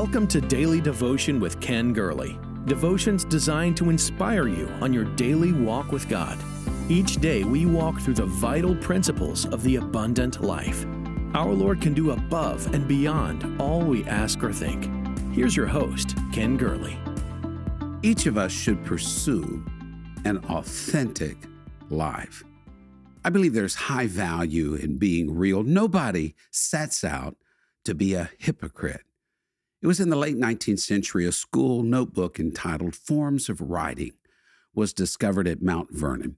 Welcome to Daily Devotion with Ken Gurley. Devotions designed to inspire you on your daily walk with God. Each day we walk through the vital principles of the abundant life. Our Lord can do above and beyond all we ask or think. Here's your host, Ken Gurley. Each of us should pursue an authentic life. I believe there's high value in being real. Nobody sets out to be a hypocrite. It was in the late 19th century a school notebook entitled Forms of Writing was discovered at Mount Vernon,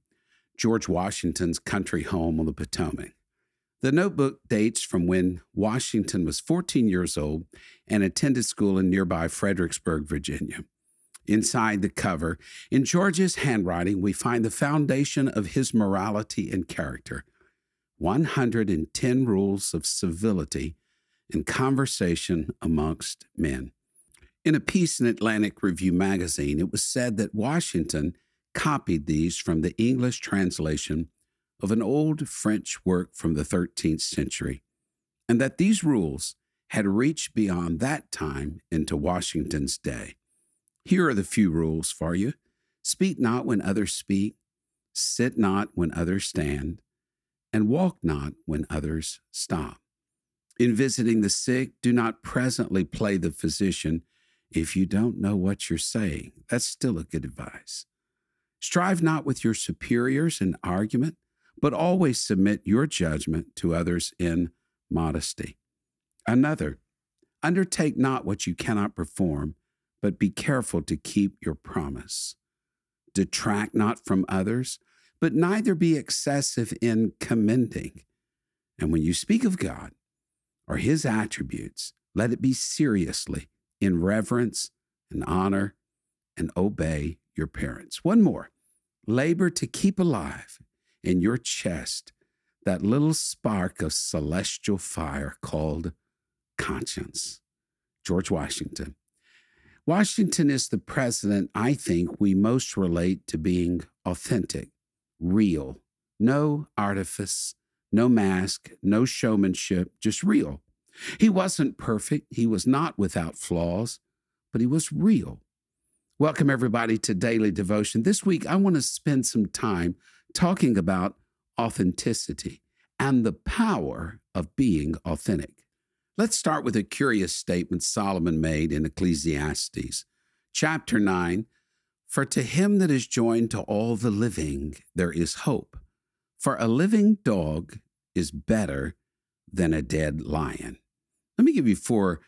George Washington's country home on the Potomac. The notebook dates from when Washington was 14 years old and attended school in nearby Fredericksburg, Virginia. Inside the cover, in George's handwriting, we find the foundation of his morality and character 110 rules of civility and conversation amongst men. In a piece in Atlantic Review magazine, it was said that Washington copied these from the English translation of an old French work from the 13th century, and that these rules had reached beyond that time into Washington's day. Here are the few rules for you speak not when others speak, sit not when others stand, and walk not when others stop. In visiting the sick, do not presently play the physician if you don't know what you're saying. That's still a good advice. Strive not with your superiors in argument, but always submit your judgment to others in modesty. Another, undertake not what you cannot perform, but be careful to keep your promise. Detract not from others, but neither be excessive in commending. And when you speak of God, or his attributes, let it be seriously in reverence and honor and obey your parents. One more labor to keep alive in your chest that little spark of celestial fire called conscience. George Washington. Washington is the president I think we most relate to being authentic, real, no artifice, no mask, no showmanship, just real. He wasn't perfect, he was not without flaws, but he was real. Welcome, everybody, to Daily Devotion. This week, I want to spend some time talking about authenticity and the power of being authentic. Let's start with a curious statement Solomon made in Ecclesiastes, chapter 9 For to him that is joined to all the living, there is hope. For a living dog is better than a dead lion. Let me give you four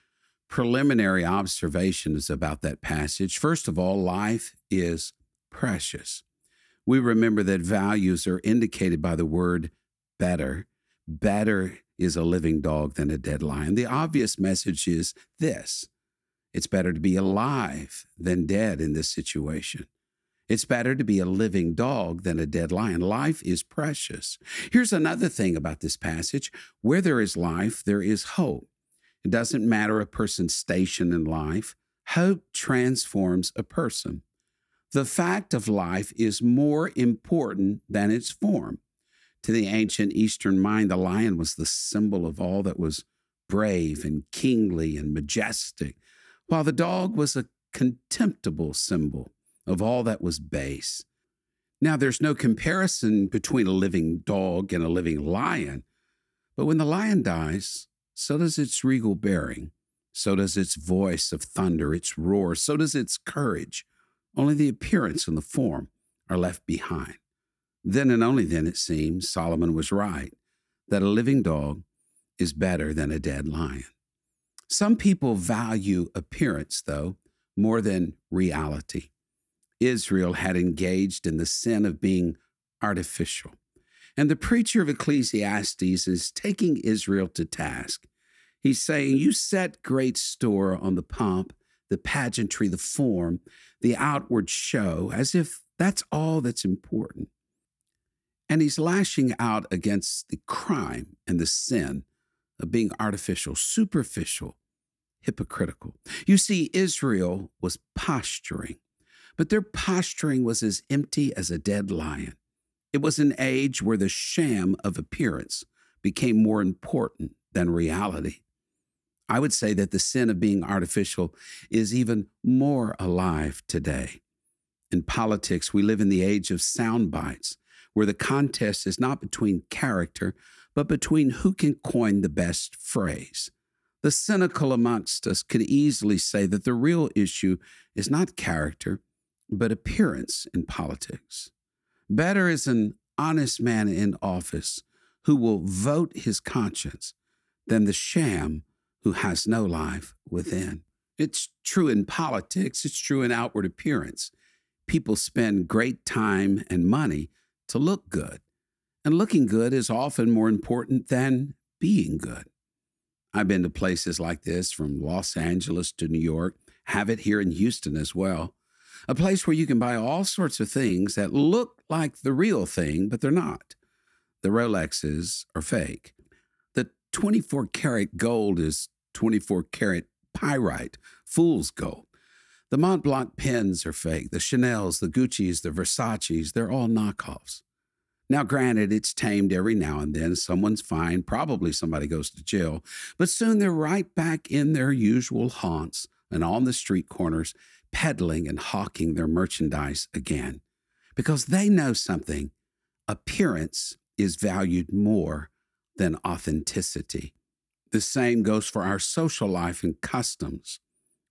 preliminary observations about that passage. First of all, life is precious. We remember that values are indicated by the word better. Better is a living dog than a dead lion. The obvious message is this it's better to be alive than dead in this situation. It's better to be a living dog than a dead lion. Life is precious. Here's another thing about this passage where there is life, there is hope. It doesn't matter a person's station in life, hope transforms a person. The fact of life is more important than its form. To the ancient Eastern mind, the lion was the symbol of all that was brave and kingly and majestic, while the dog was a contemptible symbol of all that was base. Now, there's no comparison between a living dog and a living lion, but when the lion dies, so does its regal bearing, so does its voice of thunder, its roar, so does its courage. Only the appearance and the form are left behind. Then and only then, it seems, Solomon was right that a living dog is better than a dead lion. Some people value appearance, though, more than reality. Israel had engaged in the sin of being artificial. And the preacher of Ecclesiastes is taking Israel to task. He's saying, You set great store on the pomp, the pageantry, the form, the outward show, as if that's all that's important. And he's lashing out against the crime and the sin of being artificial, superficial, hypocritical. You see, Israel was posturing but their posturing was as empty as a dead lion. It was an age where the sham of appearance became more important than reality. I would say that the sin of being artificial is even more alive today. In politics, we live in the age of sound bites, where the contest is not between character, but between who can coin the best phrase. The cynical amongst us could easily say that the real issue is not character, but appearance in politics. Better is an honest man in office who will vote his conscience than the sham who has no life within. It's true in politics, it's true in outward appearance. People spend great time and money to look good, and looking good is often more important than being good. I've been to places like this from Los Angeles to New York, have it here in Houston as well. A place where you can buy all sorts of things that look like the real thing, but they're not. The Rolexes are fake. The 24 karat gold is 24 karat pyrite, fool's gold. The Montblanc pens are fake. The Chanels, the Gucci's, the Versace's, they're all knockoffs. Now, granted, it's tamed every now and then. Someone's fined, probably somebody goes to jail, but soon they're right back in their usual haunts and on the street corners, peddling and hawking their merchandise again. Because they know something appearance is valued more than authenticity. The same goes for our social life and customs.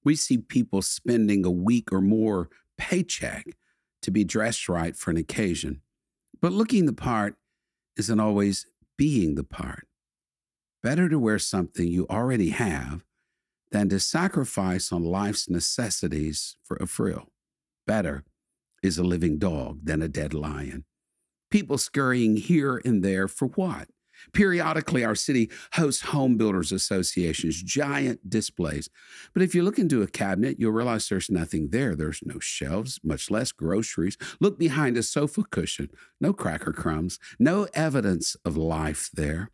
We see people spending a week or more paycheck to be dressed right for an occasion. But looking the part isn't always being the part. Better to wear something you already have than to sacrifice on life's necessities for a frill. Better is a living dog than a dead lion. People scurrying here and there for what? Periodically, our city hosts home builders associations, giant displays. But if you look into a cabinet, you'll realize there's nothing there. There's no shelves, much less groceries. Look behind a sofa cushion, no cracker crumbs, no evidence of life there.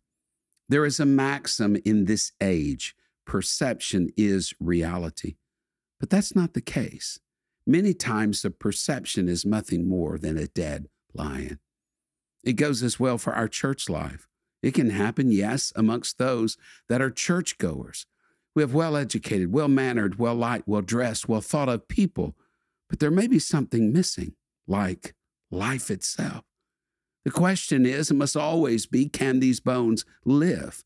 There is a maxim in this age perception is reality. But that's not the case. Many times the perception is nothing more than a dead lion. It goes as well for our church life. It can happen, yes, amongst those that are churchgoers. We have well educated, well mannered, well liked, well dressed, well thought of people, but there may be something missing, like life itself. The question is, and must always be, can these bones live?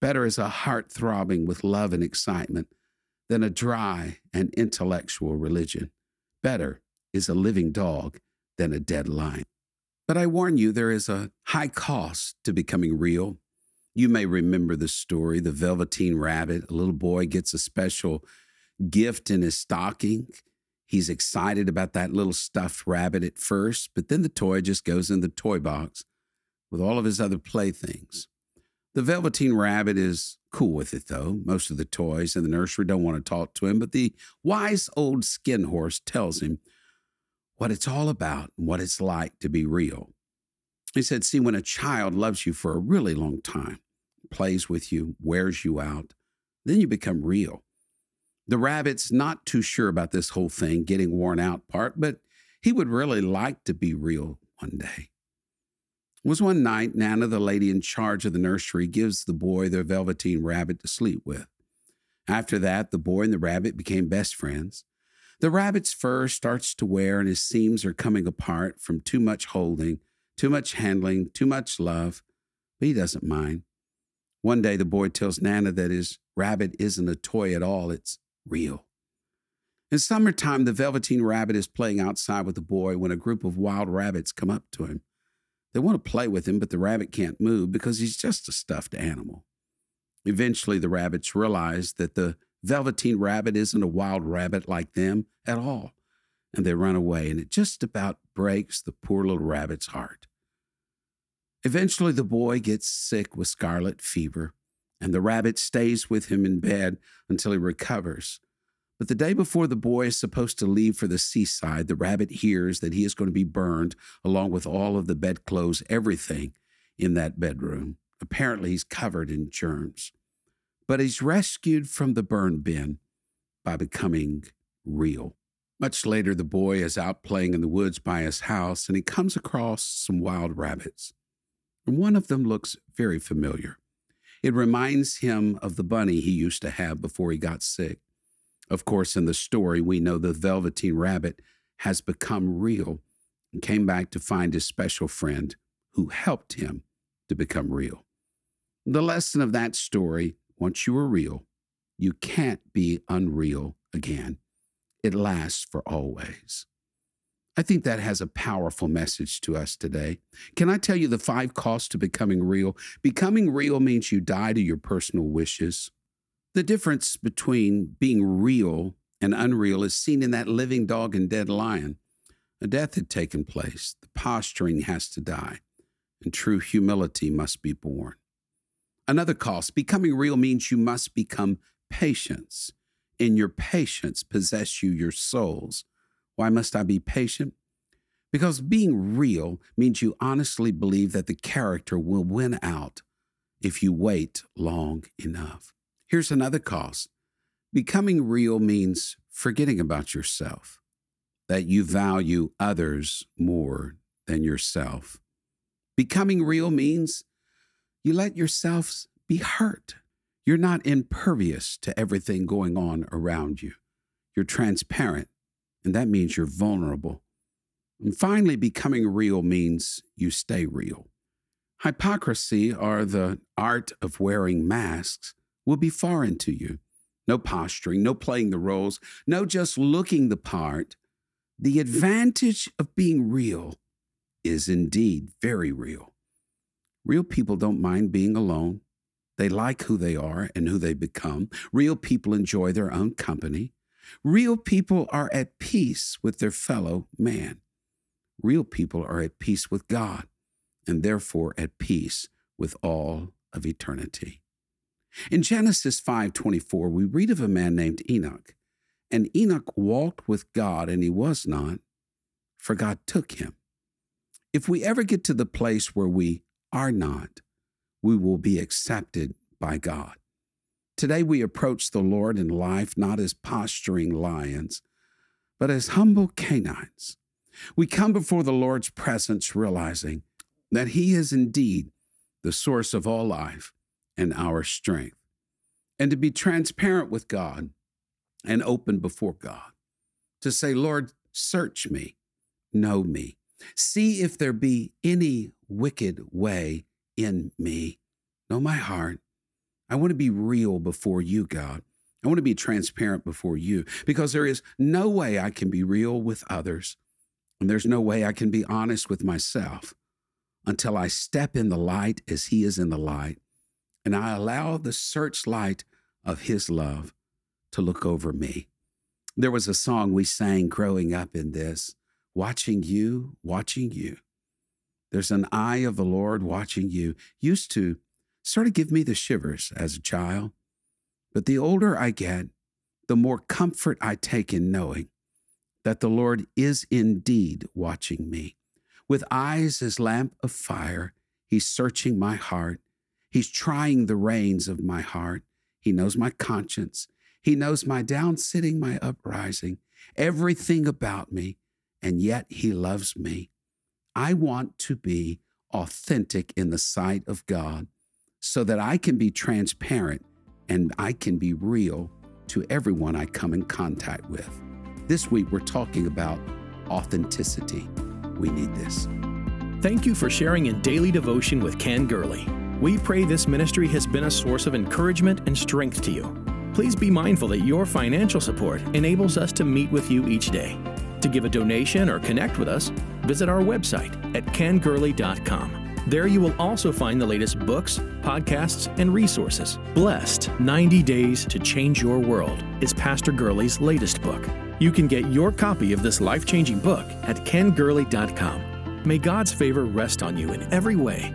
Better is a heart throbbing with love and excitement than a dry and intellectual religion. Better is a living dog than a dead lion. But I warn you, there is a high cost to becoming real. You may remember the story the Velveteen Rabbit. A little boy gets a special gift in his stocking. He's excited about that little stuffed rabbit at first, but then the toy just goes in the toy box with all of his other playthings. The Velveteen Rabbit is cool with it, though. Most of the toys in the nursery don't want to talk to him, but the wise old skin horse tells him what it's all about and what it's like to be real. He said, See, when a child loves you for a really long time, plays with you, wears you out, then you become real. The rabbit's not too sure about this whole thing, getting worn out part, but he would really like to be real one day. Was one night Nana, the lady in charge of the nursery, gives the boy the velveteen rabbit to sleep with. After that, the boy and the rabbit became best friends. The rabbit's fur starts to wear and his seams are coming apart from too much holding, too much handling, too much love, but he doesn't mind. One day the boy tells Nana that his rabbit isn't a toy at all, it's real. In summertime, the Velveteen Rabbit is playing outside with the boy when a group of wild rabbits come up to him. They want to play with him, but the rabbit can't move because he's just a stuffed animal. Eventually, the rabbits realize that the Velveteen Rabbit isn't a wild rabbit like them at all. And they run away, and it just about breaks the poor little rabbit's heart. Eventually, the boy gets sick with scarlet fever, and the rabbit stays with him in bed until he recovers. But the day before the boy is supposed to leave for the seaside, the rabbit hears that he is going to be burned along with all of the bedclothes, everything in that bedroom. Apparently, he's covered in germs but he's rescued from the burn bin by becoming real. Much later, the boy is out playing in the woods by his house and he comes across some wild rabbits. And one of them looks very familiar. It reminds him of the bunny he used to have before he got sick. Of course, in the story, we know the Velveteen Rabbit has become real and came back to find his special friend who helped him to become real. The lesson of that story once you are real, you can't be unreal again. It lasts for always. I think that has a powerful message to us today. Can I tell you the five costs to becoming real? Becoming real means you die to your personal wishes. The difference between being real and unreal is seen in that living dog and dead lion. A death had taken place, the posturing has to die, and true humility must be born. Another cost becoming real means you must become patience. In your patience, possess you your souls. Why must I be patient? Because being real means you honestly believe that the character will win out if you wait long enough. Here's another cost becoming real means forgetting about yourself, that you value others more than yourself. Becoming real means you let yourselves be hurt. You're not impervious to everything going on around you. You're transparent and that means you're vulnerable. And finally, becoming real means you stay real. Hypocrisy, or the art of wearing masks, will be foreign to you. No posturing, no playing the roles, no just looking the part. The advantage of being real is indeed very real. Real people don't mind being alone. They like who they are and who they become. Real people enjoy their own company. Real people are at peace with their fellow man. Real people are at peace with God and therefore at peace with all of eternity. In Genesis 5:24 we read of a man named Enoch. And Enoch walked with God and he was not, for God took him. If we ever get to the place where we are not, we will be accepted by God. Today we approach the Lord in life not as posturing lions, but as humble canines. We come before the Lord's presence realizing that He is indeed the source of all life and our strength. And to be transparent with God and open before God. To say, Lord, search me, know me, see if there be any wicked way in me. Know my heart I want to be real before you, God. I want to be transparent before you because there is no way I can be real with others. And there's no way I can be honest with myself until I step in the light as He is in the light and I allow the searchlight of His love to look over me. There was a song we sang growing up in this watching you, watching you. There's an eye of the Lord watching you. Used to sort of give me the shivers as a child. But the older I get, the more comfort I take in knowing that the Lord is indeed watching me. With eyes as lamp of fire, He's searching my heart. He's trying the reins of my heart. He knows my conscience. He knows my down sitting, my uprising, everything about me, and yet He loves me. I want to be authentic in the sight of God so that I can be transparent and I can be real to everyone I come in contact with. This week, we're talking about authenticity. We need this. Thank you for sharing in daily devotion with Ken Gurley. We pray this ministry has been a source of encouragement and strength to you. Please be mindful that your financial support enables us to meet with you each day. To give a donation or connect with us, visit our website at kengurley.com. There you will also find the latest books, podcasts, and resources. Blessed 90 Days to Change Your World is Pastor Gurley's latest book. You can get your copy of this life changing book at kengurley.com. May God's favor rest on you in every way